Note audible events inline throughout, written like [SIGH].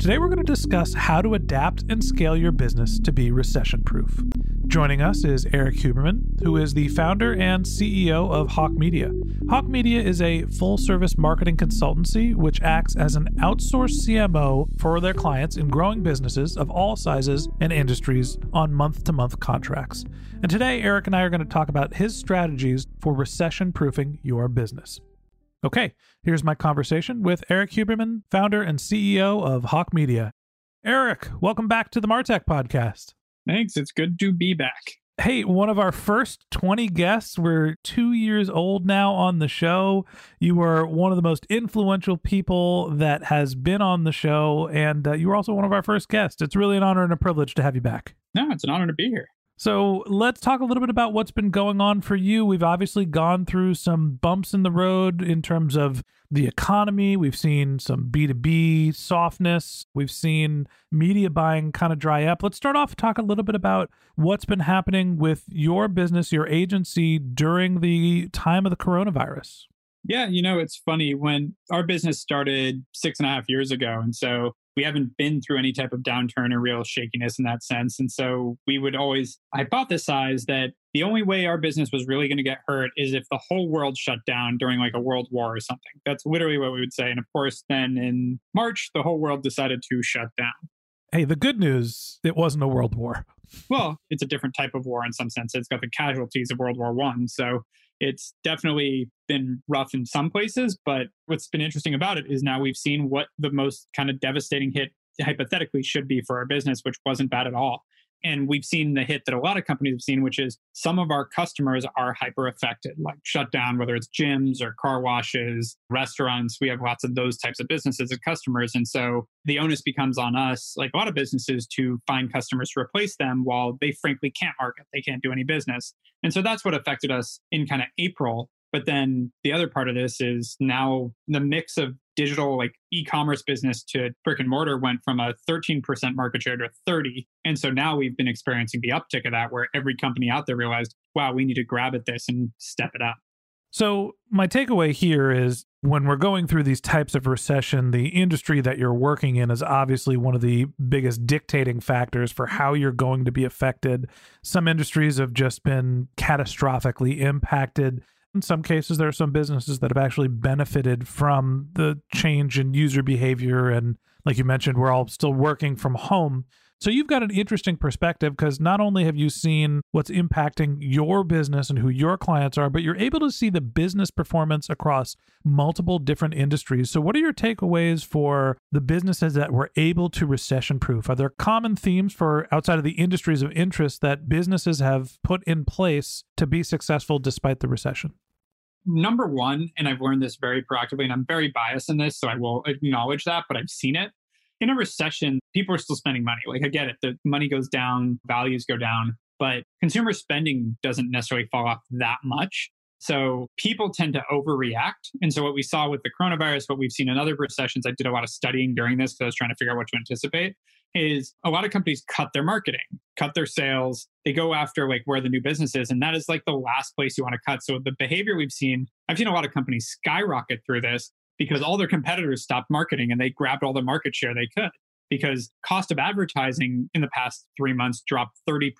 Today we're going to discuss how to adapt and scale your business to be recession proof. Joining us is Erik Huberman, who is the founder and CEO of Hawke Media. Hawke Media is a full service marketing consultancy which acts as an outsourced CMO for their clients in growing businesses of all sizes and industries on month to month contracts. And today, Erik and I are going to talk about his strategies for recession proofing your business. Okay, here's my conversation with Erik Huberman, founder and CEO of Hawke Media. Erik, welcome back to the Martech podcast. Thanks. It's good to be back. Hey, one of our first 20 guests. We're two years old now on the show. You are one of the most influential people that has been on the show, and uh, you were also one of our first guests. It's really an honor and a privilege to have you back. No, it's an honor to be here. So let's talk a little bit about what's been going on for you. We've obviously gone through some bumps in the road in terms of the economy. We've seen some B2B softness. We've seen media buying kind of dry up. Let's start off talk a little bit about what's been happening with your business, your agency during the time of the coronavirus. Yeah, you know, it's funny when our business started six and a half years ago. And so we haven't been through any type of downturn or real shakiness in that sense. And so we would always hypothesize that the only way our business was really going to get hurt is if the whole world shut down during like a world war or something. That's literally what we would say. And of course, then in March, the whole world decided to shut down. Hey, the good news, it wasn't a world war. [LAUGHS] Well, it's a different type of war in some sense. It's got the casualties of World War One. So it's definitely been rough in some places, but what's been interesting about it is now we've seen what the most kind of devastating hit hypothetically should be for our business, which wasn't bad at all. And we've seen the hit that a lot of companies have seen, which is some of our customers are hyper affected, like shut down, whether it's gyms or car washes, restaurants. We have lots of those types of businesses as customers. And so the onus becomes on us, like a lot of businesses, to find customers to replace them while they frankly can't market. They can't do any business. And so that's what affected us in kind of April. But then the other part of this is now the mix of digital like e-commerce business to brick and mortar went from a 13% market share to 30 and so now we've been experiencing the uptick of that where every company out there realized wow we need to grab at this and step it up. So my takeaway here is when we're going through these types of recession the industry that you're working in is obviously one of the biggest dictating factors for how you're going to be affected. Some industries have just been catastrophically impacted in some cases, there are some businesses that have actually benefited from the change in user behavior. And like you mentioned, we're all still working from home. So you've got an interesting perspective because not only have you seen what's impacting your business and who your clients are, but you're able to see the business performance across multiple different industries. So what are your takeaways for the businesses that were able to recession proof? Are there common themes for outside of the industries of interest that businesses have put in place to be successful despite the recession? Number one, and I've learned this very proactively, and I'm very biased in this, so I will acknowledge that, but I've seen it in a recession, people are still spending money. Like I get it, the money goes down, values go down, but consumer spending doesn't necessarily fall off that much. So people tend to overreact. And so what we saw with the coronavirus, what we've seen in other recessions, I did a lot of studying during this because I was trying to figure out what to anticipate, is a lot of companies cut their marketing, cut their sales. They go after like where the new business is. And that is like the last place you want to cut. So the behavior we've seen, I've seen a lot of companies skyrocket through this because all their competitors stopped marketing and they grabbed all the market share they could because cost of advertising in the past three months dropped 30%.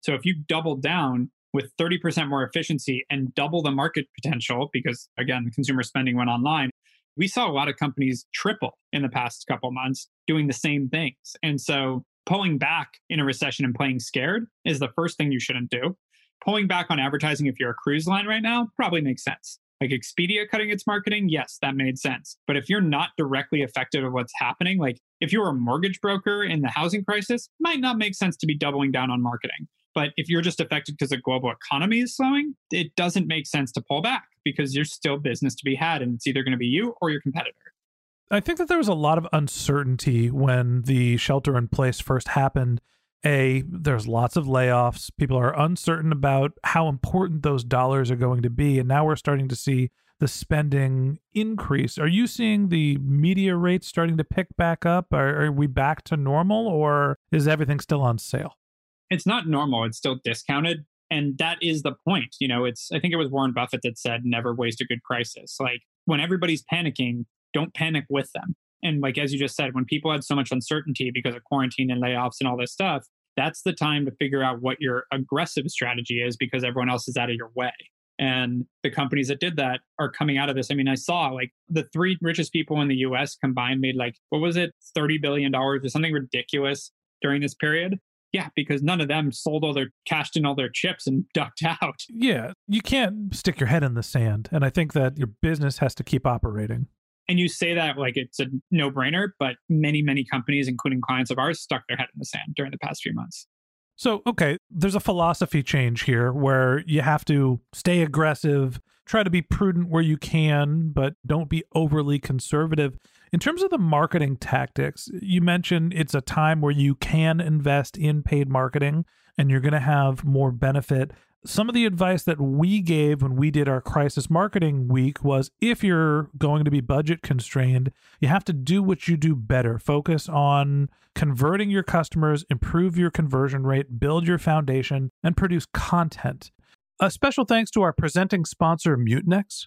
So if you double down with 30% more efficiency and double the market potential, because again, the consumer spending went online, we saw a lot of companies triple in the past couple months doing the same things. And so pulling back in a recession and playing scared is the first thing you shouldn't do. Pulling back on advertising if you're a cruise line right now probably makes sense. Like Expedia cutting its marketing, yes, that made sense. But if you're not directly affected of what's happening, like if you're a mortgage broker in the housing crisis, might not make sense to be doubling down on marketing. But if you're just affected because the global economy is slowing, it doesn't make sense to pull back because there's still business to be had and it's either going to be you or your competitor. I think that there was a lot of uncertainty when the shelter in place first happened. A, there's lots of layoffs. People are uncertain about how important those dollars are going to be. And now we're starting to see the spending increase. Are you seeing the media rates starting to pick back up? Are, are we back to normal or is everything still on sale? it's not normal. It's still discounted. And that is the point. You know, it's, I think it was Warren Buffett that said, never waste a good crisis. Like when everybody's panicking, don't panic with them. And like, as you just said, when people had so much uncertainty because of quarantine and layoffs and all this stuff, that's the time to figure out what your aggressive strategy is because everyone else is out of your way. And the companies that did that are coming out of this. I mean, I saw like the three richest people in the US combined made like, what was it, $30 billion or something ridiculous during this period. Yeah, because none of them sold all their cashed in all their chips and [LAUGHS] ducked out. Yeah, you can't stick your head in the sand. And I think that your business has to keep operating. And you say that like it's a no brainer, but many, many companies, including clients of ours, stuck their head in the sand during the past few months. So, okay, there's a philosophy change here where you have to stay aggressive, try to be prudent where you can, but don't be overly conservative. In terms of the marketing tactics, you mentioned it's a time where you can invest in paid marketing and you're going to have more benefit. Some of the advice that we gave when we did our crisis marketing week was if you're going to be budget constrained, you have to do what you do better. Focus on converting your customers, improve your conversion rate, build your foundation, and produce content. A special thanks to our presenting sponsor, Mutinex.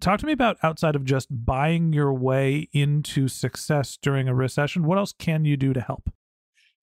Talk to me about outside of just buying your way into success during a recession, what else can you do to help?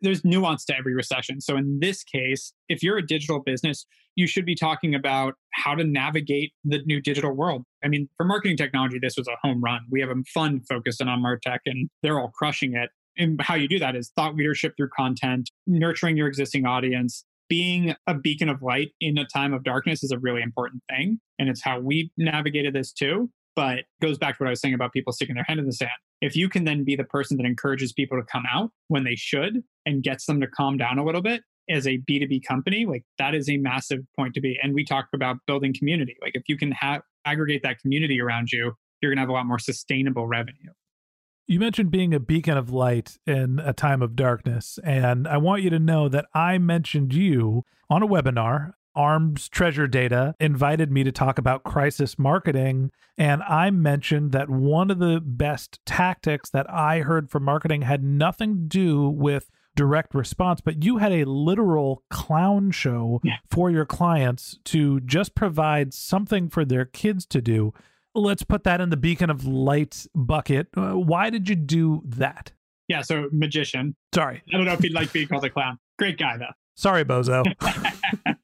There's nuance to every recession. So, in this case, if you're a digital business, you should be talking about how to navigate the new digital world. I mean, for marketing technology, this was a home run. We have a fund focused on Martech, and they're all crushing it. And how you do that is thought leadership through content, nurturing your existing audience, being a beacon of light in a time of darkness is a really important thing. And it's how we navigated this too. But goes back to what I was saying about people sticking their head in the sand. if you can then be the person that encourages people to come out when they should and gets them to calm down a little bit as a B2B company, like that is a massive point to be. And we talk about building community. Like if you can have aggregate that community around you, you're going to have a lot more sustainable revenue. You mentioned being a beacon of light in a time of darkness. And I want you to know that I mentioned you on a webinar. Arms Treasure Data invited me to talk about crisis marketing. And I mentioned that one of the best tactics that I heard from marketing had nothing to do with direct response, but you had a literal clown show Yeah. for your clients to just provide something for their kids to do. Let's put that in the beacon of light bucket. Uh, why did you do that? Yeah. So magician. Sorry. I don't know if he'd like being called a clown. Great guy though. [LAUGHS] Sorry, Bozo. [LAUGHS]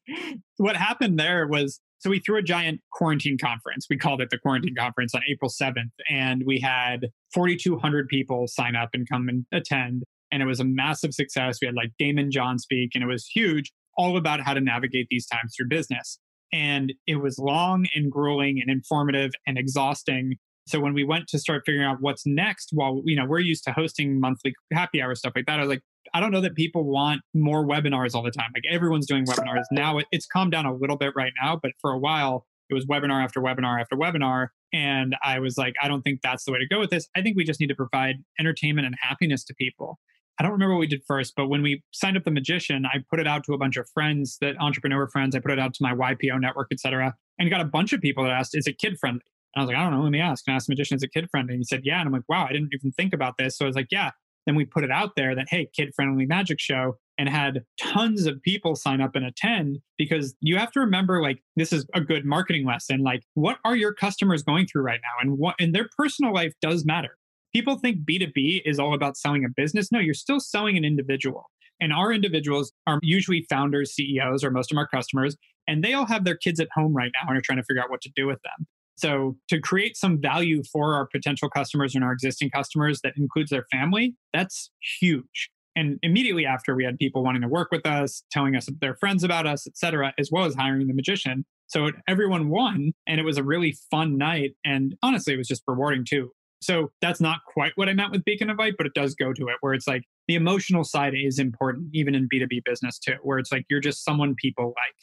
what happened there was so we threw a giant quarantine conference. We called it the quarantine conference on April 7th. And we had 4,200 people sign up and come and attend. And it was a massive success. We had like Daymond John speak, and it was huge, all about how to navigate these times through business. And it was long and grueling and informative and exhausting. So when we went to start figuring out what's next, while you know we're used to hosting monthly happy hour stuff like that, I was like, I don't know that people want more webinars all the time. Like everyone's doing webinars now. It, it's calmed down a little bit right now, but for a while it was webinar after webinar after webinar. And I was like, I don't think that's the way to go with this. I think we just need to provide entertainment and happiness to people. I don't remember what we did first, but when we signed up the magician, I put it out to a bunch of friends, that entrepreneur friends. I put it out to my YPO network, et cetera, and got a bunch of people that asked, "Is it kid friendly?" And I was like, "I don't know. Let me ask." And I asked the magician, "Is it kid friendly?" And he said, "Yeah." And I'm like, "Wow, I didn't even think about this." So I was like, "Yeah." Then we put it out there that hey, kid friendly magic show, and had tons of people sign up and attend because you have to remember, like, this is a good marketing lesson. Like, what are your customers going through right now, and what and their personal life does matter people think B2B is all about selling a business. No, you're still selling an individual. And our individuals are usually founders, CEOs, or most of our customers, and they all have their kids at home right now and are trying to figure out what to do with them. So, to create some value for our potential customers and our existing customers that includes their family, that's huge. And immediately after, we had people wanting to work with us, telling us their friends about us, et cetera, as well as hiring the magician. So everyone won, and it was a really fun night. And honestly, it was just rewarding too. So that's not quite what I meant with Beacon of Light, but it does go to it where it's like the emotional side is important, even in B2B business too, where it's like you're just someone people like.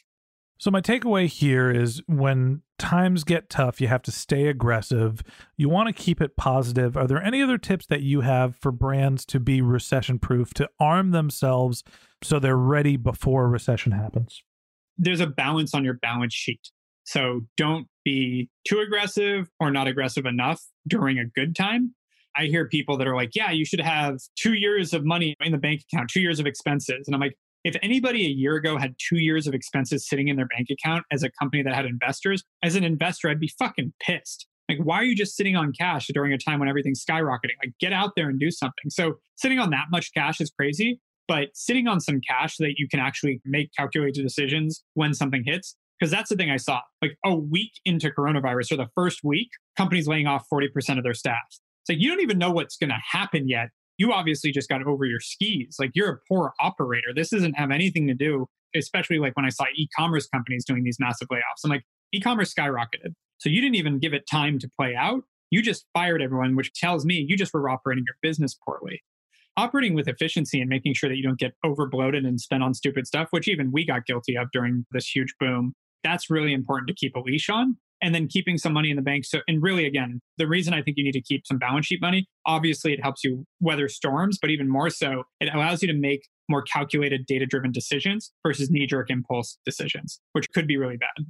So, my takeaway here is when times get tough, you have to stay aggressive. You want to keep it positive. Are there any other tips that you have for brands to be recession proof, to arm themselves so they're ready before a recession happens? There's a balance on your balance sheet. So, don't be too aggressive or not aggressive enough during a good time. I hear people that are like, yeah, you should have two years of money in the bank account, two years of expenses. And I'm like, if anybody a year ago had two years of expenses sitting in their bank account as a company that had investors, as an investor, I'd be fucking pissed. Like, why are you just sitting on cash during a time when everything's skyrocketing? Like, get out there and do something. So, sitting on that much cash is crazy, but sitting on some cash so that you can actually make calculated decisions when something hits, because that's the thing I saw. Like, a week into coronavirus or the first week, companies laying off 40% of their staff. It's like, you don't even know what's going to happen yet you obviously just got over your skis. Like you're a poor operator. This doesn't have anything to do, especially like when I saw e-commerce companies doing these massive layoffs. I'm like, e-commerce skyrocketed. So you didn't even give it time to play out. You just fired everyone, which tells me you just were operating your business poorly. Operating with efficiency and making sure that you don't get over bloated and spend on stupid stuff, which even we got guilty of during this huge boom. That's really important to keep a leash on and then keeping some money in the bank. So, and really, again, the reason I think you need to keep some balance sheet money, obviously, it helps you weather storms, but even more so, it allows you to make more calculated, data driven decisions versus knee jerk impulse decisions, which could be really bad.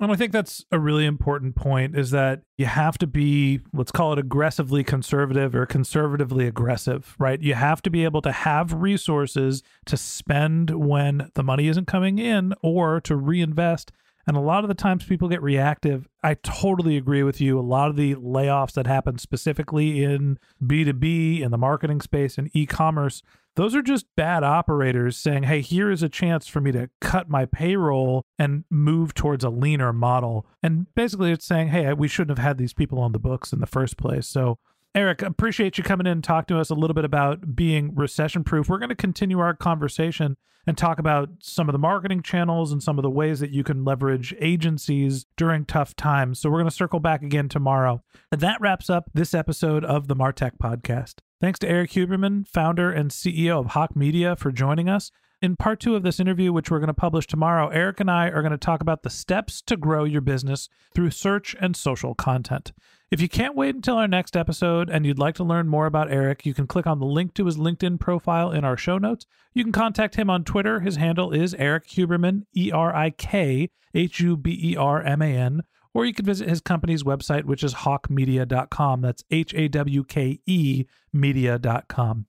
And I think that's a really important point is that you have to be, let's call it aggressively conservative or conservatively aggressive, right? You have to be able to have resources to spend when the money isn't coming in or to reinvest and a lot of the times people get reactive. I totally agree with you. A lot of the layoffs that happen specifically in B2B, in the marketing space, and e commerce, those are just bad operators saying, hey, here is a chance for me to cut my payroll and move towards a leaner model. And basically, it's saying, hey, we shouldn't have had these people on the books in the first place. So Erik, appreciate you coming in and talk to us a little bit about being recession proof. We're going to continue our conversation and talk about some of the marketing channels and some of the ways that you can leverage agencies during tough times. So we're going to circle back again tomorrow. And that wraps up this episode of the Martech podcast. Thanks to Erik Huberman, founder and CEO of Hawke Media, for joining us. In part two of this interview, which we're going to publish tomorrow, Erik and I are going to talk about the steps to grow your business through search and social content. If you can't wait until our next episode and you'd like to learn more about Erik, you can click on the link to his LinkedIn profile in our show notes. You can contact him on Twitter. His handle is Erik Huberman, E R I K H U B E R M A N. Or you can visit his company's website, which is hawkemedia.com. That's H A W K E media.com.